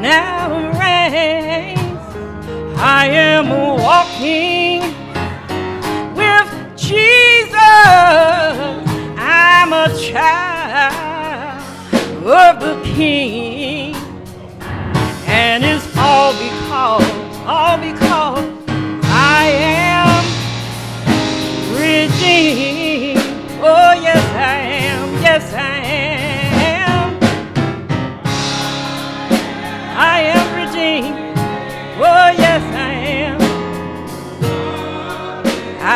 now reigns. I am walking with Jesus. I'm a child of the King, and it's all because, all because I am redeemed. Oh, yes, I am. Yes, I am.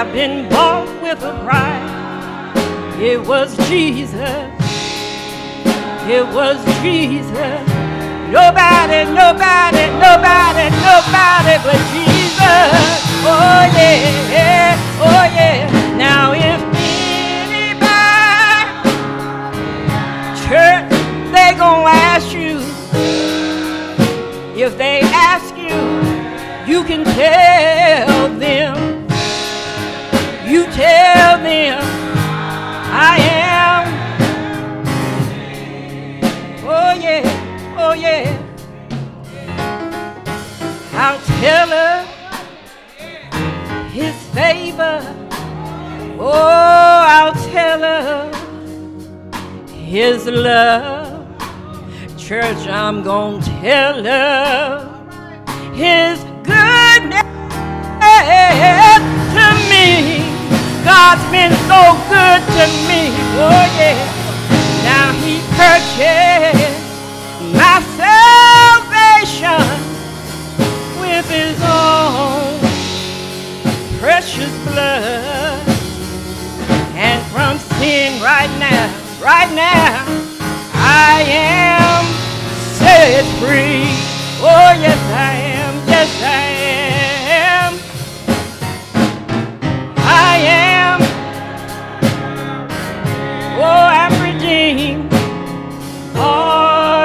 I've been bought with a price. It was Jesus. It was Jesus. Nobody, nobody, nobody, nobody but Jesus. Oh yeah, oh yeah. Now if anybody, church, they gonna ask you. If they ask you, you can tell his love. Church, I'm gonna tell her his goodness to me. God's been so good to me. Oh yeah. Now he purchased my salvation with his own precious blood. And from sin right now, right now, I am set free. Oh yes I am, yes I am. I am. Oh, I'm redeemed.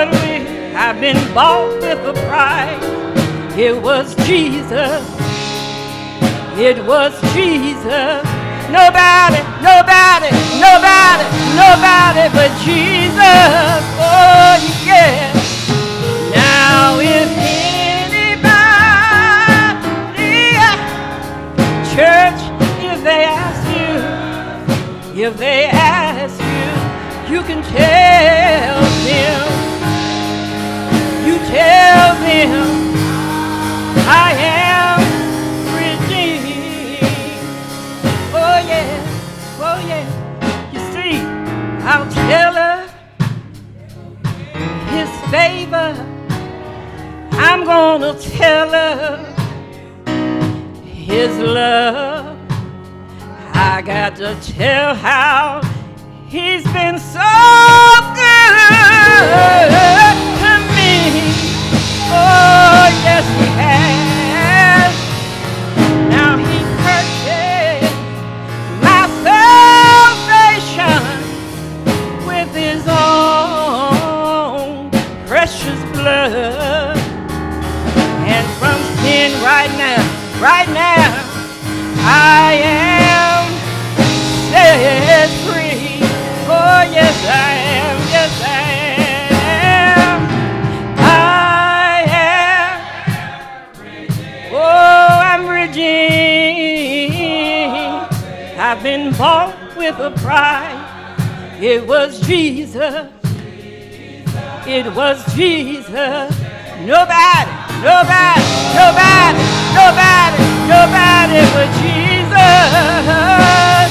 With, I've been bought with a price. It was Jesus. It was Jesus. Nobody, but Jesus. Gonna tell her his love. I got to tell how he's been so good to me. Oh, yes, he has. Right now, right now, I am set free. Oh, yes, I am. Yes, I am. I am. Oh, I'm redeemed. I've been bought with a price. It was Jesus. It was Jesus. Nobody, nobody, nobody, nobody, nobody but Jesus.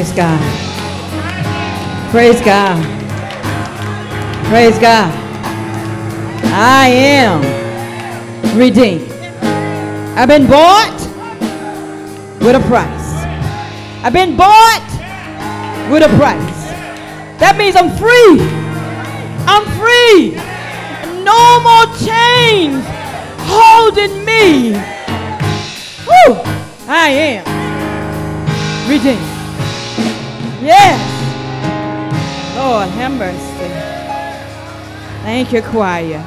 Praise God. Praise God. Praise God. I am redeemed. I've been bought with a price. I've been bought with a price. That means I'm free. I'm free. No more chains holding me. Woo! I am redeemed. Yes. Lord, have mercy. Thank you, choir.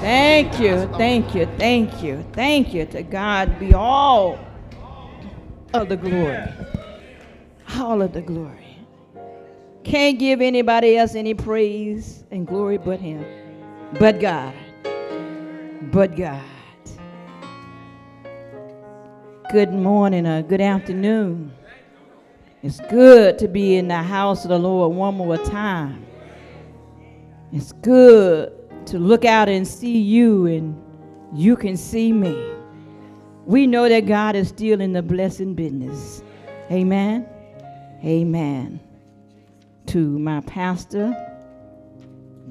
Thank you, thank you, thank you, thank you. To God be all of the glory. All of the glory. Can't give anybody else any praise and glory but Him. But God. But God. Good morning or good afternoon. It's good to be in the house of the Lord one more time. It's good to look out and see you and you can see me. We know that God is still in the blessing business. Amen. Amen. To my pastor,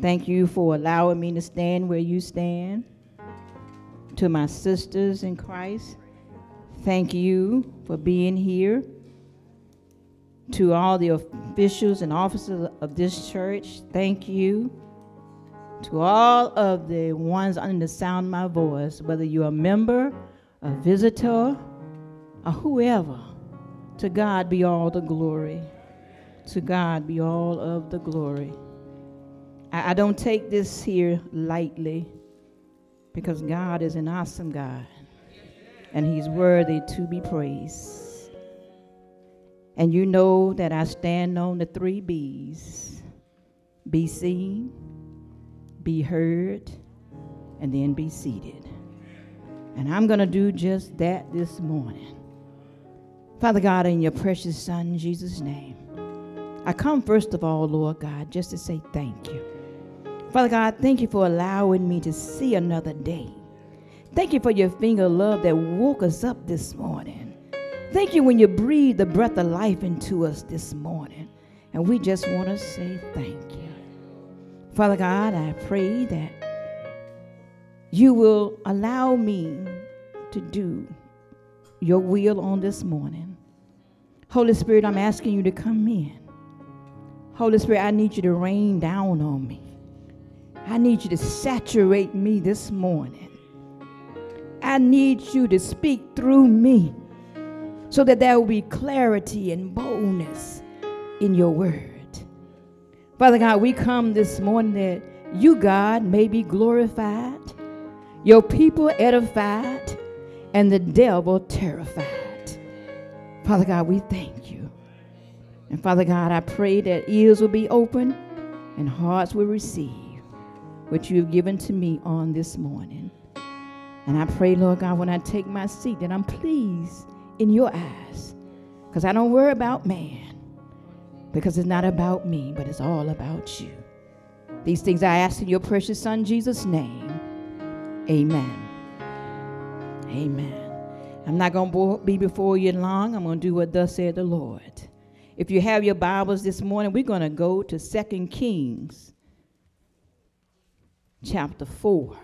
thank you for allowing me to stand where you stand. To my sisters in Christ, thank you for being here to all the officials and officers of this church, thank you. To all of the ones under the sound of my voice, whether you're a member, a visitor, or whoever, to God be all the glory. To God be all of the glory. I, I don't take this here lightly because God is an awesome God and He's worthy to be praised. And you know that I stand on the three B's be seen, be heard, and then be seated. And I'm going to do just that this morning. Father God, in your precious Son, Jesus' name, I come first of all, Lord God, just to say thank you. Father God, thank you for allowing me to see another day. Thank you for your finger of love that woke us up this morning. Thank you when you breathe the breath of life into us this morning. And we just want to say thank you. Father God, I pray that you will allow me to do your will on this morning. Holy Spirit, I'm asking you to come in. Holy Spirit, I need you to rain down on me. I need you to saturate me this morning. I need you to speak through me. So that there will be clarity and boldness in your word. Father God, we come this morning that you, God, may be glorified, your people edified, and the devil terrified. Father God, we thank you. And Father God, I pray that ears will be open and hearts will receive what you have given to me on this morning. And I pray, Lord God, when I take my seat, that I'm pleased in your eyes. Because I don't worry about man. Because it's not about me, but it's all about you. These things I ask in your precious Son, Jesus' name. Amen. Amen. I'm not going to be before you long. I'm going to do what thus said the Lord. If you have your Bibles this morning, we're going to go to 2 Kings chapter 4.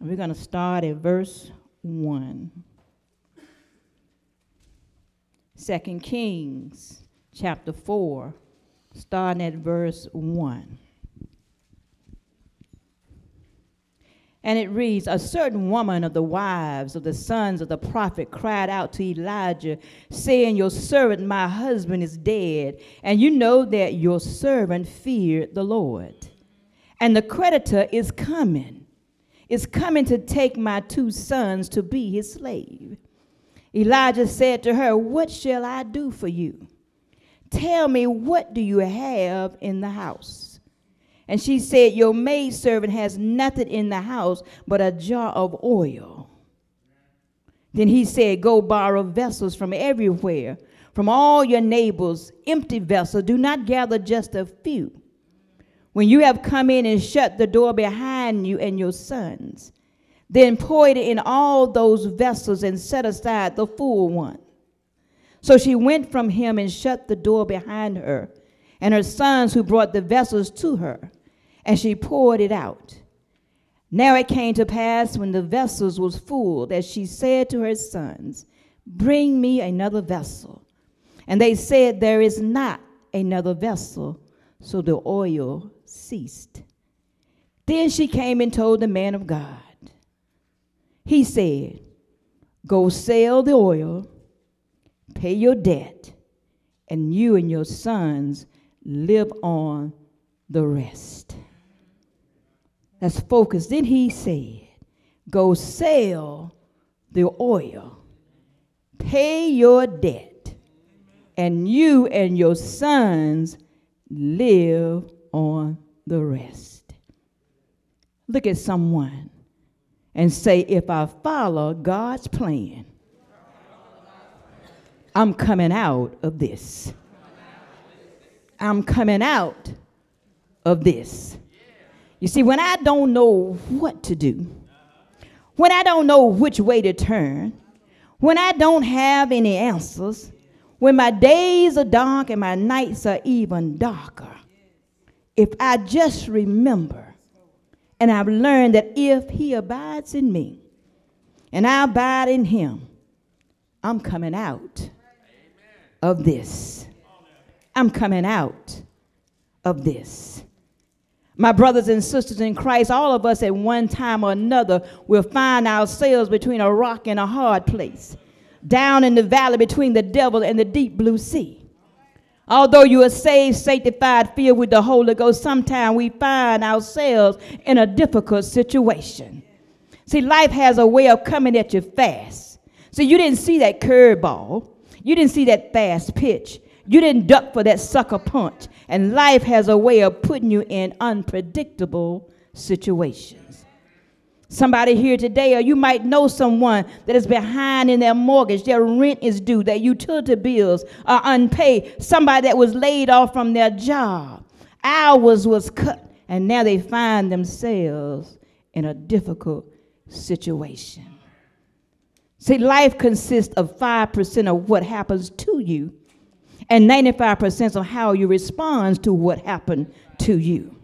And we're going to start at verse 1. 2 Kings chapter 4, starting at verse 1. And it reads A certain woman of the wives of the sons of the prophet cried out to Elijah, saying, Your servant, my husband, is dead, and you know that your servant feared the Lord. And the creditor is coming, is coming to take my two sons to be his slave. Elijah said to her, What shall I do for you? Tell me, what do you have in the house? And she said, Your maidservant has nothing in the house but a jar of oil. Then he said, Go borrow vessels from everywhere, from all your neighbors, empty vessels. Do not gather just a few. When you have come in and shut the door behind you and your sons, then pour it in all those vessels and set aside the full one. So she went from him and shut the door behind her, and her sons who brought the vessels to her and she poured it out. Now it came to pass when the vessels was full that she said to her sons, Bring me another vessel. And they said, There is not another vessel. So the oil ceased. Then she came and told the man of God. He said, Go sell the oil, pay your debt, and you and your sons live on the rest. That's focused. Then he said, Go sell the oil, pay your debt, and you and your sons live on the rest. Look at someone and say, If I follow God's plan, I'm coming out of this. I'm coming out of this. You see, when I don't know what to do, when I don't know which way to turn, when I don't have any answers, when my days are dark and my nights are even darker, if I just remember and I've learned that if He abides in me and I abide in Him, I'm coming out of this. I'm coming out of this. My brothers and sisters in Christ, all of us at one time or another will find ourselves between a rock and a hard place, down in the valley between the devil and the deep blue sea. Although you are saved, sanctified, filled with the Holy Ghost, sometimes we find ourselves in a difficult situation. See, life has a way of coming at you fast. See, you didn't see that curveball. You didn't see that fast pitch. You didn't duck for that sucker punch. And life has a way of putting you in unpredictable situations. Somebody here today, or you might know someone that is behind in their mortgage, their rent is due, their utility bills are unpaid, somebody that was laid off from their job, hours was cut, and now they find themselves in a difficult situation. See, life consists of 5% of what happens to you and 95% of how you respond to what happened to you.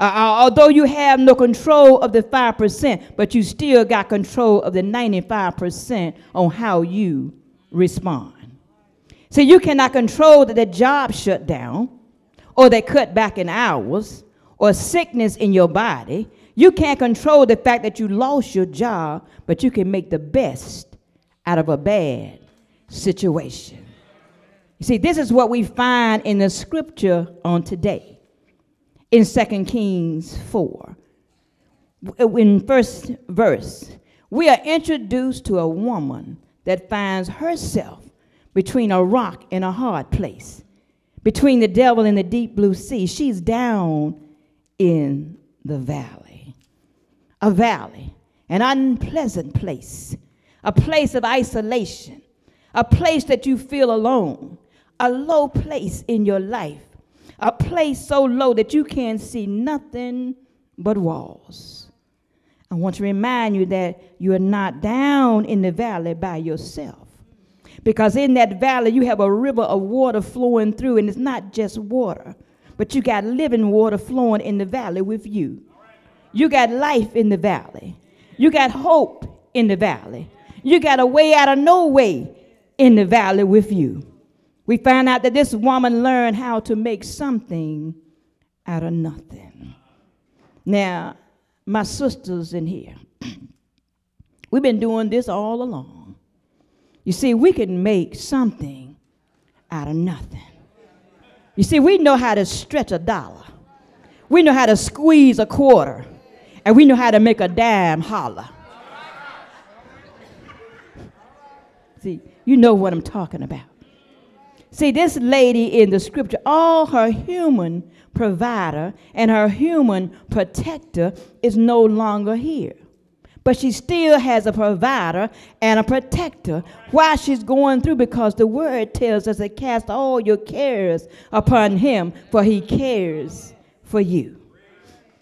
Uh, uh although you have no control of the 5%, but you still got control of the 95% on how you respond. So you cannot control that the job shut down, or they cut back in hours, or sickness in your body. You can't control the fact that you lost your job, but you can make the best out of a bad situation. You see, this is what we find in the scripture on today in 2 Kings 4. In first verse, we are introduced to a woman that finds herself between a rock and a hard place, between the devil and the deep blue sea. She's down in the valley. A valley, an unpleasant place, a place of isolation, a place that you feel alone, a low place in your life, a place so low that you can't see nothing but walls. I want to remind you that you are not down in the valley by yourself. Because in that valley, you have a river of water flowing through, and it's not just water, but you got living water flowing in the valley with you. You got life in the valley. You got hope in the valley. You got a way out of no way in the valley with you. We find out that this woman learned how to make something out of nothing. Now, my sisters in here, we've been doing this all along. You see, we can make something out of nothing. You see, we know how to stretch a dollar, we know how to squeeze a quarter, and we know how to make a dime holler. See, you know what I'm talking about. See, this lady in the scripture, all her human provider and her human protector is no longer here. But she still has a provider and a protector while she's going through because the word tells us to cast all your cares upon him, for he cares for you.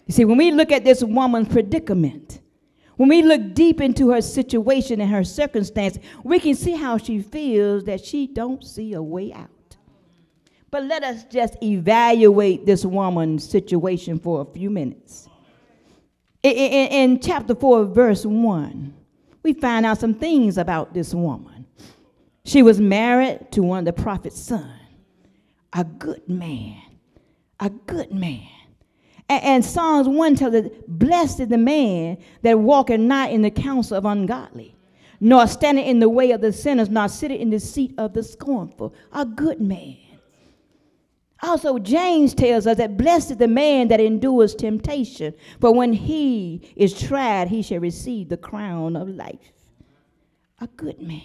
You see, when we look at this woman's predicament, when we look deep into her situation and her circumstance, we can see how she feels that she don't see a way out. But let us just evaluate this woman's situation for a few minutes. In, in, in, chapter 4, verse 1, we find out some things about this woman. She was married to one of the prophet's son, a good man, a good man. And, and Psalms 1 tells us, Blessed is the man that walketh not in the counsel of ungodly, nor standing in the way of the sinners, nor sitting in the seat of the scornful. A good man. Also, James tells us that blessed is the man that endures temptation, for when he is tried, he shall receive the crown of life. A good man.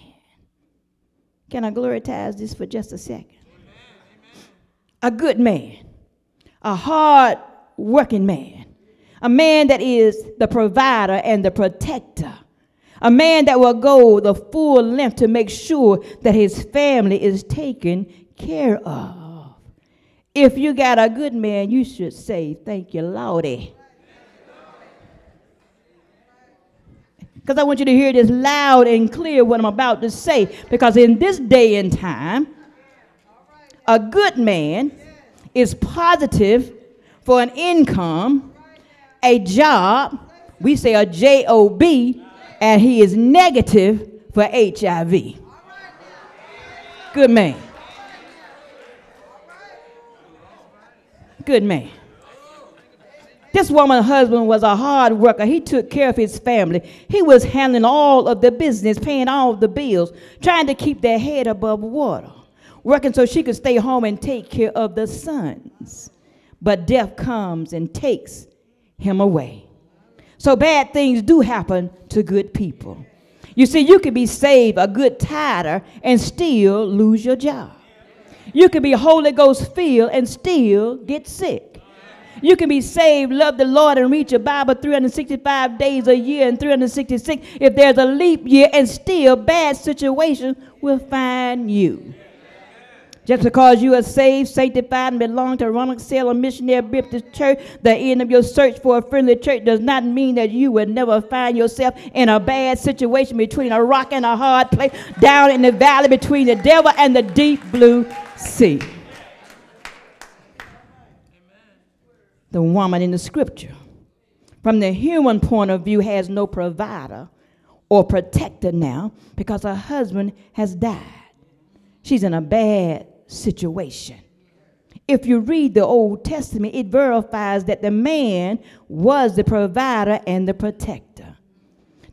Can I glorify this for just a second? A good man, a hard working man, a man that is the provider and the protector, a man that will go the full length to make sure that his family is taken care of. If you got a good man, you should say, Thank you, Lordy. Because I want you to hear this loud and clear what I'm about to say. Because in this day and time, a good man is positive for an income, a job, we say a job, and he is negative for HIV. Good man. Good man. This woman's husband was a hard worker. He took care of his family. He was handling all of the business, paying all the bills, trying to keep their head above water, working so she could stay home and take care of the sons. But death comes and takes him away. So bad things do happen to good people. You see, you could be saved a good tither and still lose your job. You can be Holy Ghost filled and still get sick. You can be saved, love the Lord, and read your Bible 365 days a year and 366 if there's a leap year, and still bad situations will find you. Just because you are saved, sanctified, and belong to Ronald Salem Missionary Baptist Church, the end of your search for a friendly church does not mean that you will never find yourself in a bad situation between a rock and a hard place, down in the valley between the devil and the deep blue sea. The woman in the scripture, from the human point of view, has no provider or protector now because her husband has died. She's in a bad situation. If you read the Old Testament, it verifies that the man was the provider and the protector.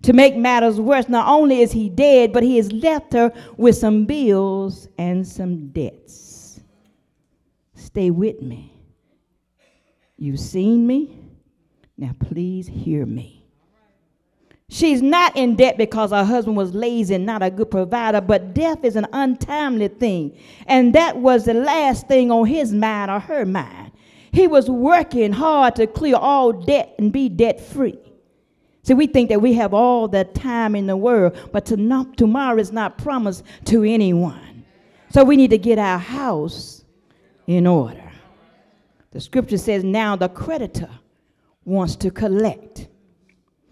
To make matters worse, not only is he dead, but he has left her with some bills and some debts. Stay with me. You've seen me. Now, please hear me. She's not in debt because her husband was lazy and not a good provider, but death is an untimely thing. And that was the last thing on his mind or her mind. He was working hard to clear all debt and be debt free. See, we think that we have all the time in the world, but to tomorrow is not promised to anyone. So we need to get our house in order. The scripture says now the creditor wants to collect.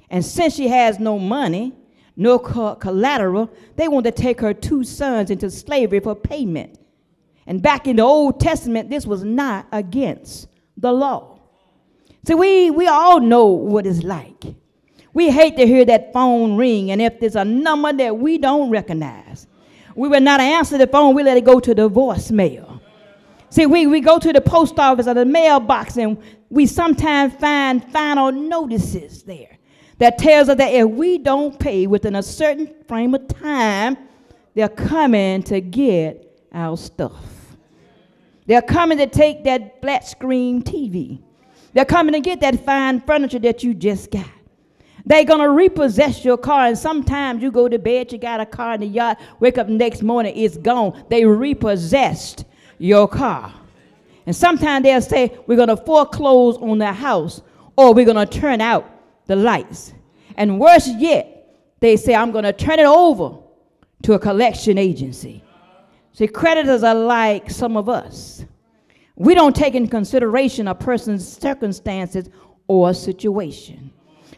And since she has no money, no co- collateral, they want to take her two sons into slavery for payment. And back in the Old Testament, this was not against the law. See, we, we all know what it's like. We hate to hear that phone ring, and if there's a number that we don't recognize, we will not answer the phone, we let it go to the voicemail. See, we, we go to the post office or the mailbox, and we sometimes find final notices there that tells us that if we don't pay within a certain frame of time, they're coming to get our stuff. They're coming to take that flat screen TV. They're coming to get that fine furniture that you just got. They're going to repossess your car, and sometimes you go to bed, you got a car in the yard, wake up next morning, it's gone. They repossessed your car. And sometimes they'll say, We're going to foreclose on the house, or we're going to turn out the lights. And worse yet, they say, I'm going to turn it over to a collection agency. See, creditors are like some of us. We don't take into consideration a person's circumstances or situation.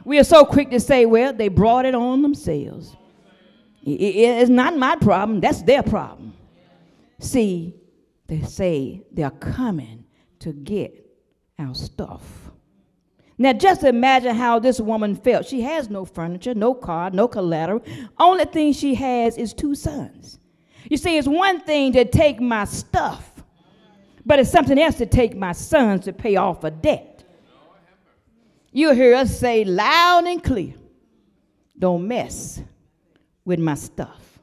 We are so quick to say, well, they brought it on themselves. It's not my problem, that's their problem. See, they say they're coming to get our stuff. Now, just imagine how this woman felt. She has no furniture, no car, no collateral. Only thing she has is two sons. You see, it's one thing to take my stuff, but it's something else to take my sons to pay off a debt. You'll hear us say loud and clear don't mess with my stuff.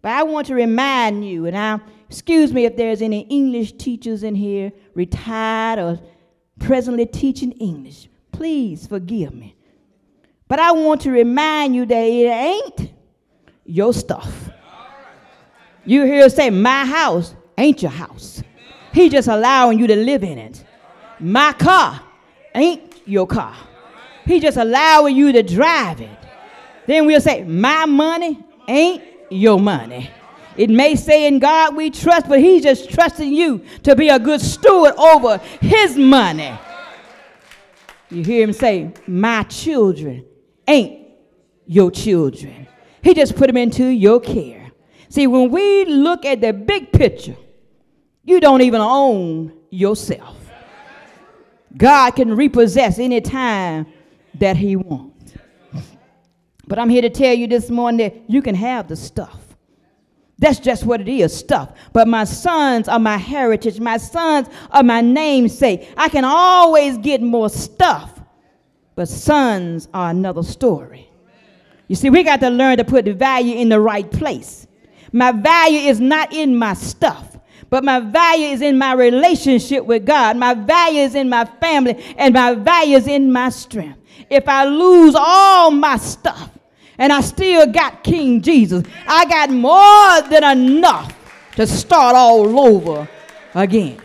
But I want to remind you, and I excuse me if there's any English teachers in here, retired or presently teaching English. Please forgive me. But I want to remind you that it ain't your stuff. You hear say, My house ain't your house. He just allowing you to live in it. My car ain't your car. He just allowing you to drive it. Then we'll say, My money ain't your money. It may say in God we trust, but He's just trusting you to be a good steward over His money. You hear Him say, My children ain't your children. He just put them into your care. See, when we look at the big picture, you don't even own yourself. God can repossess any time that He wants. But I'm here to tell you this morning that you can have the stuff. That's just what it is stuff. But my sons are my heritage. My sons are my namesake. I can always get more stuff, but sons are another story. You see, we got to learn to put the value in the right place. My value is not in my stuff, but my value is in my relationship with God. My value is in my family, and my value is in my strength. If I lose all my stuff, and I still got King Jesus. I got more than enough to start all over again.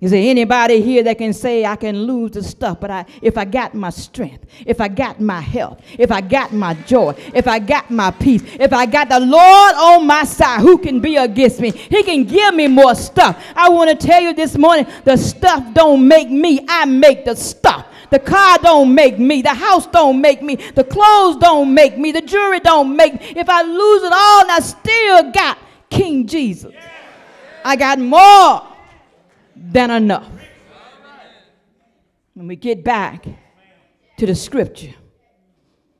Is there anybody here that can say I can lose the stuff, but I, if I got my strength, if I got my health, if I got my joy, if I got my peace, if I got the Lord on my side, who can be against me? He can give me more stuff. I want to tell you this morning, the stuff don't make me, I make the stuff. The car don't make me. The house don't make me. The clothes don't make me. The jewelry don't make me. If I lose it all and I still got King Jesus, I got more than enough. When we get back to the scripture,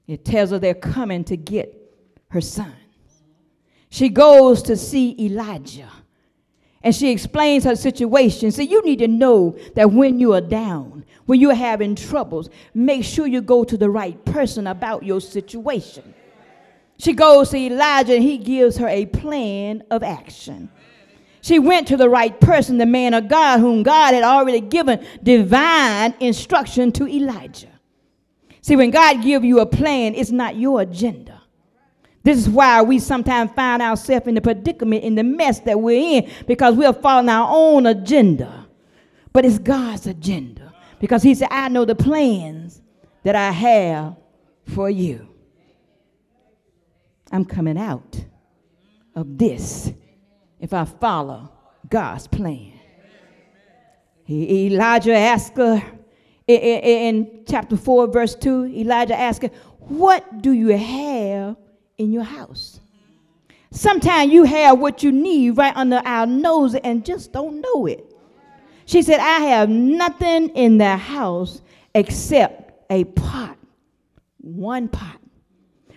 it tells her they're coming to get her son. She goes to see Elijah. And she explains her situation. So you need to know that when you are down, when you're having troubles, make sure you go to the right person about your situation. She goes to Elijah and he gives her a plan of action. She went to the right person, the man of God, whom God had already given divine instruction to Elijah. See, when God gives you a plan, it's not your agenda. This is why we sometimes find ourselves in the predicament, in the mess that we're in, because we're following our own agenda. But it's God's agenda. Because He said, I know the plans that I have for you. I'm coming out of this if I follow God's plan. Elijah asked her in, chapter 4, verse 2, Elijah asked her, What do you have in your house? Sometimes you have what you need right under our nose and just don't know it. She said, I have nothing in the house except a pot, one pot,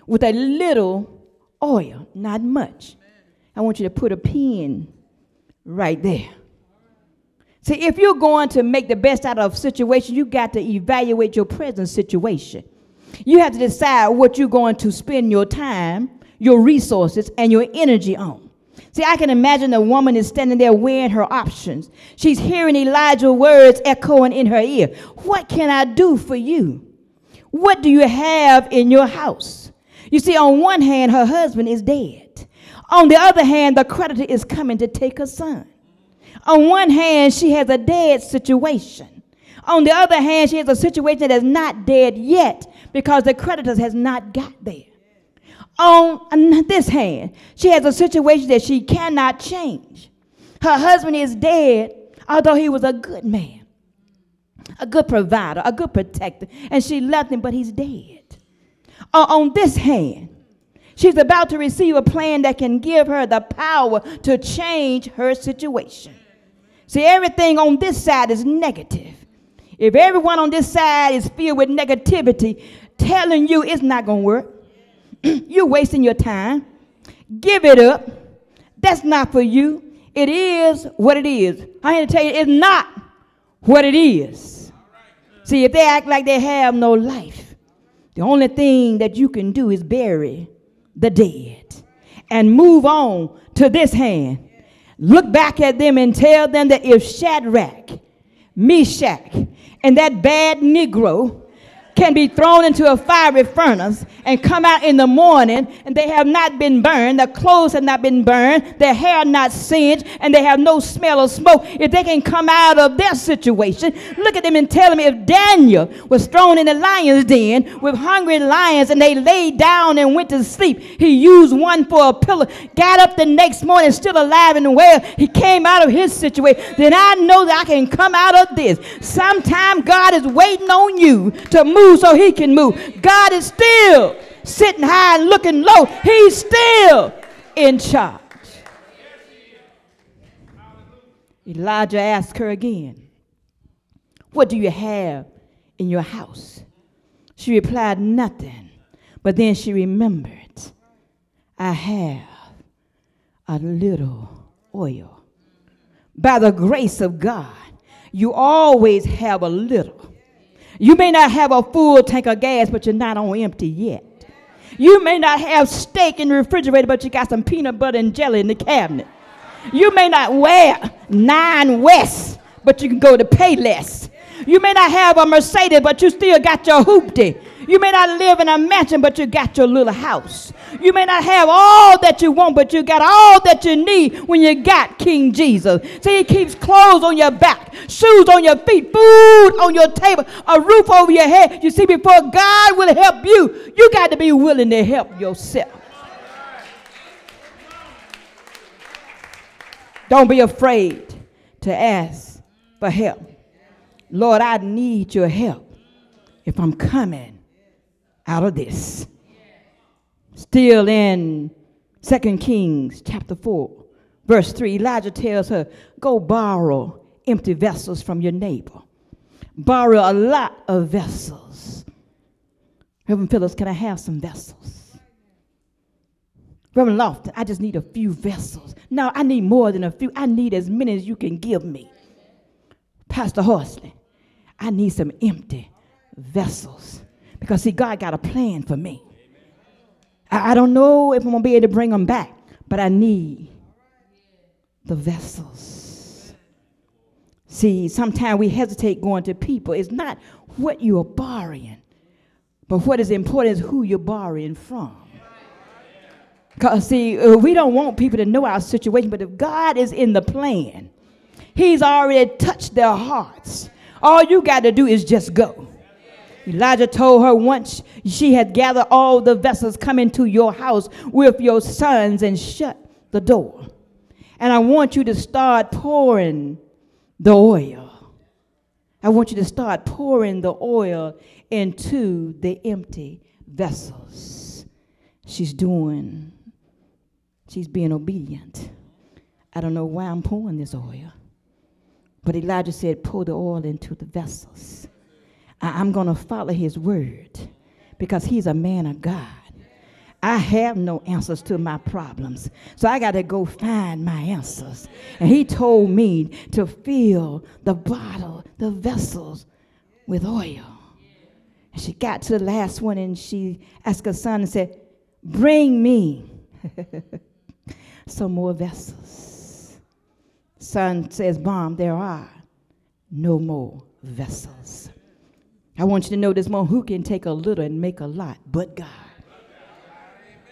with a little oil, not much. I want you to put a pin right there. See, if you're going to make the best out of a situation, you got to evaluate your present situation. You have to decide what you're going to spend your time, your resources, and your energy on. See, I can imagine the woman is standing there weighing her options. She's hearing Elijah's words echoing in her ear. What can I do for you? What do you have in your house? You see, on one hand, her husband is dead. On the other hand, the creditor is coming to take her son. On one hand, she has a dead situation. On the other hand, she has a situation that is not dead yet because the creditors has not got there. On this hand, she has a situation that she cannot change. Her husband is dead, although he was a good man, a good provider, a good protector, and she loved him, but he's dead. On this hand, She's about to receive a plan that can give her the power to change her situation. See, everything on this side is negative. If everyone on this side is filled with negativity, telling you it's not going to work, you're wasting your time. Give it up. That's not for you. It is what it is. I'm here to tell you, it's not what it is. See, if they act like they have no life, the only thing that you can do is bury the dead and move on to this hand. Look back at them and tell them that if Shadrach, Meshach, and that Abednego can be thrown into a fiery furnace and come out in the morning and they have not been burned, their clothes have not been burned, their hair not singed, and they have no smell of smoke. If they can come out of their situation, look at them and tell them if Daniel was thrown in the lion's den with hungry lions and they laid down and went to sleep, he used one for a pillow, got up the next morning still alive and well, he came out of his situation, then I know that I can come out of this. Sometime God is waiting on you to move move so he can move. God is still sitting high and looking low. He's still in charge. Elijah asked her again, What do you have in your house? She replied, Nothing. But then she remembered, I have a little oil. By the grace of God, you always have a little. You may not have a full tank of gas, but you're not on empty yet. You may not have steak in the refrigerator, but you got some peanut butter and jelly in the cabinet. You may not wear nine West, but you can go to Payless. You may not have a Mercedes, but you still got your hoopty. You may not live in a mansion, but you got your little house. You may not have all that you want, but you got all that you need when you got King Jesus. See, he keeps clothes on your back, shoes on your feet, food on your table, a roof over your head. You see, before God will help you, you got to be willing to help yourself. Don't be afraid to ask for help. Lord, I need your help if I'm coming out of this. Still in Second Kings chapter 4, verse 3, Elijah tells her, Go borrow empty vessels from your neighbor. Borrow a lot of vessels. Reverend Phillips, can I have some vessels? Reverend Lofton, I just need a few vessels. No, I need more than a few. I need as many as you can give me. Pastor Horsley, I need some empty vessels. Because, see, God got a plan for me. I, I don't know if I'm going to be able to bring them back, but I need the vessels. See, sometimes we hesitate going to people. It's not what you are borrowing, but what is important is who you're borrowing from. Because, see, uh, we don't want people to know our situation, but if God is in the plan, He's already touched their hearts. All you got to do is just go. Elijah told her once she had gathered all the vessels, come into your house with your sons and shut the door. And I want you to start pouring the oil. I want you to start pouring the oil into the empty vessels. She's doing, she's being obedient. I don't know why I'm pouring this oil. But Elijah said, Pour the oil into the vessels. I- am going to follow his word because he's a man of God. I have no answers to my problems. So I got to go find my answers. And he told me to fill the bottle, the vessels with oil. And she got to the last one and she asked her son and said, Bring me some more vessels. Son says, Mom, there are no more vessels. I want you to know this morning who can take a little and make a lot but God.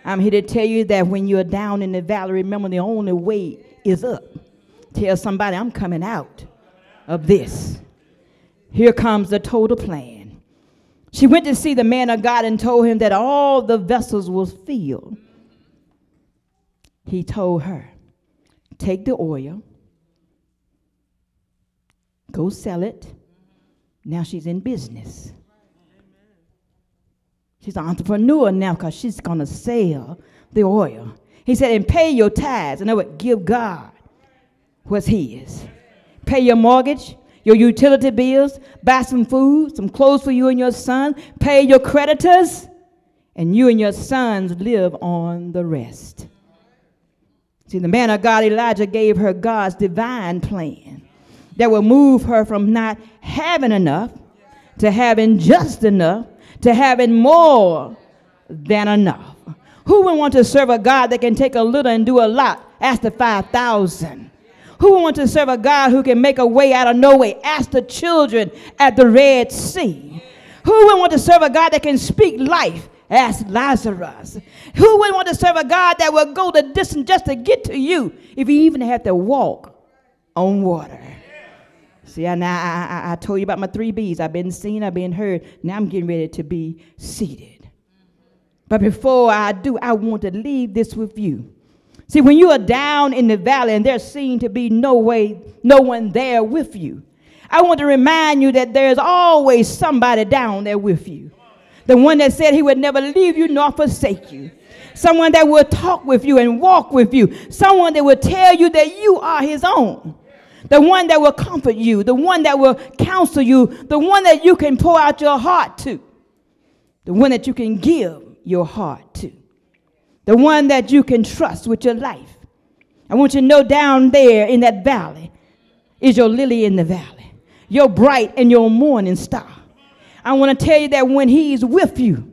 I'm here to tell you that when you're down in the valley, remember the only way is up. Tell somebody, I'm coming out of this. Here comes the total plan. She went to see the man of God and told him that all the vessels was filled. He told her, Take the oil, go sell it. Now she's in business. She's an entrepreneur now because she's going to sell the oil. He said, and pay your tithes. And I would give God what's his. Pay your mortgage, your utility bills, buy some food, some clothes for you and your son, pay your creditors, and you and your sons live on the rest. See, the man of God, Elijah, gave her God's divine plan that will move her from not having enough to having just enough to having more than enough. Who would want to serve a God that can take a little and do a lot? Ask the 5,000. Who would want to serve a God who can make a way out of no way? Ask the children at the Red Sea. Who would want to serve a God that can speak life? Ask Lazarus. Who would want to serve a God that will go the distance just to get to you if he even had to walk on water? See, I, I, I, told you about my three B's. I've been seen, I've been heard. Now I'm getting ready to be seated. But before I do, I want to leave this with you. See, when you are down in the valley and there seems to be no way, no one there with you, I want to remind you that there's always somebody down there with you. The one that said he would never leave you nor forsake you. Someone that will talk with you and walk with you. Someone that will tell you that you are his own the one that will comfort you, the one that will counsel you, the one that you can pour out your heart to, the one that you can give your heart to, the one that you can trust with your life. I want you to know down there in that valley is your lily in the valley, your bright and your morning star. I want to tell you that when he's with you,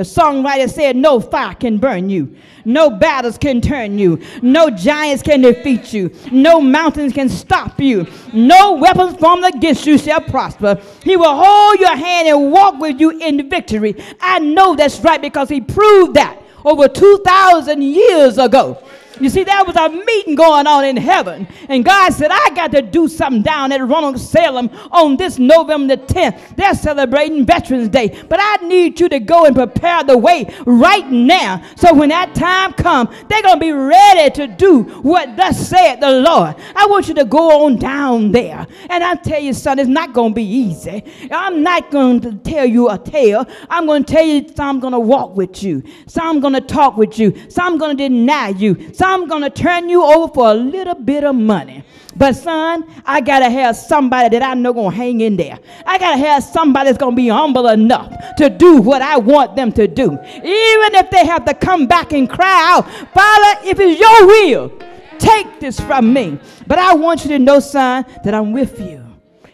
the songwriter said, No fire can burn you, no battles can turn you, no giants can defeat you, no mountains can stop you, no weapons formed against you shall prosper. He will hold your hand and walk with you in victory. I know that's right because he proved that over 2,000 years ago. You see, there was a meeting going on in heaven, and God said, I got to do something down at Ronald Salem on this November the 10th. They're celebrating Veterans Day, but I need you to go and prepare the way right now. So when that time comes, they're going to be ready to do what thus said the Lord. I want you to go on down there. And I tell you, son, it's not going to be easy. I'm not going to tell you a tale. I'm going to tell you, I'm going to walk with you. I'm going to talk with you. I'm going to deny you. So I'm going to turn you over for a little bit of money. But son, I gotta have somebody that I know gonna hang in there. I gotta have somebody that's gonna be humble enough to do what I want them to do. Even if they have to come back and cry out, Father, if it's your will, take this from me. But I want you to know, son, that I'm with you.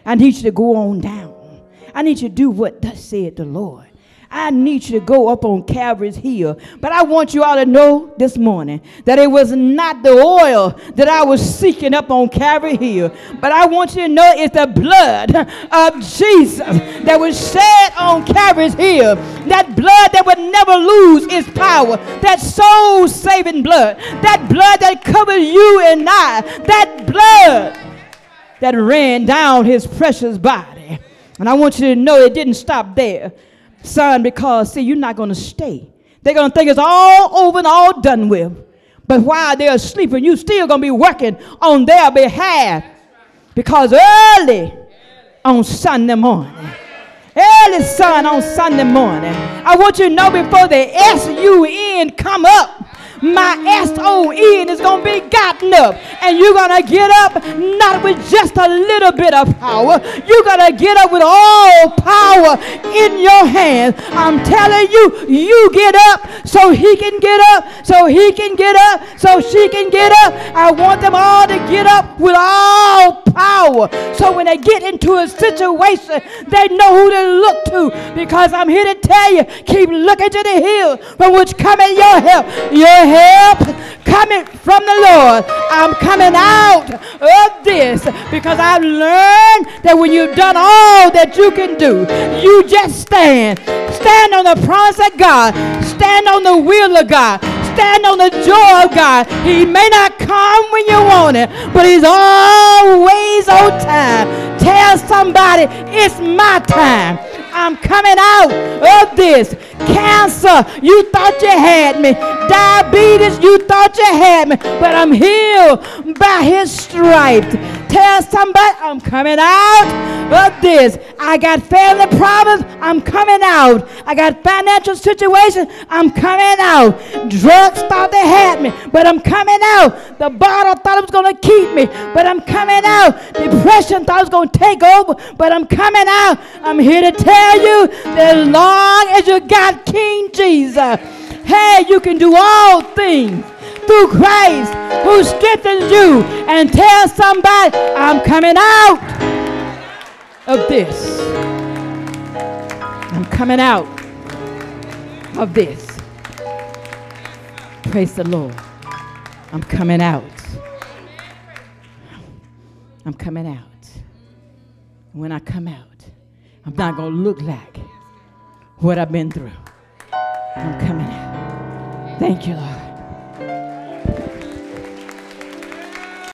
I need you to go on down. I need you to do what thus said the Lord. I need you to go up on Calvary's hill. But I want you all to know this morning that it was not the oil that I was seeking up on Calvary hill. But I want you to know it's the blood of Jesus that was shed on Calvary's hill. That blood that would never lose its power. That soul saving blood. That blood that covered you and I. That blood that ran down his precious body. And I want you to know it didn't stop there son, because see, you're not going to stay. They're going to think it's all over and all done with. But while they're sleeping, you still going to be working on their behalf. Because early on Sunday morning, early sun on Sunday morning, I want you to know before the S-U-N come up, my S-O-N is going to be gotten up. And you're going to get up not with just a little bit of power. You're going to get up with all power in your hands. I'm telling you, you get up so he can get up, so he can get up, so she can get up. I want them all to get up with all power. So when they get into a situation, they know who to look to. Because I'm here to tell you, keep looking to the hill from which cometh your help. Your help coming from the Lord. I'm coming out of this because I've learned that when you've done all that you can do, you just stand. Stand on the promise of God. Stand on the will of God. Stand on the joy of God. He may not come when you want it, but He's always on time. Tell somebody, it's my time. I'm coming out of this. Cancer, you thought you had me. Diabetes, you thought you had me. But I'm healed by his stripes. Tell somebody I'm coming out of this. I got family problems. I'm coming out. I got financial situations. I'm coming out. Drugs thought they had me, but I'm coming out. The bottle thought it was going to keep me, but I'm coming out. Depression thought it was going to take over, but I'm coming out. I'm here to tell you that as long as you got King Jesus, hey, you can do all things through Christ who strengthens you and tell somebody, I'm coming out of this. I'm coming out of this. Praise the Lord. I'm coming out. I'm coming out. When I come out, I'm not going to look like what I've been through. I'm coming out. Thank you, Lord.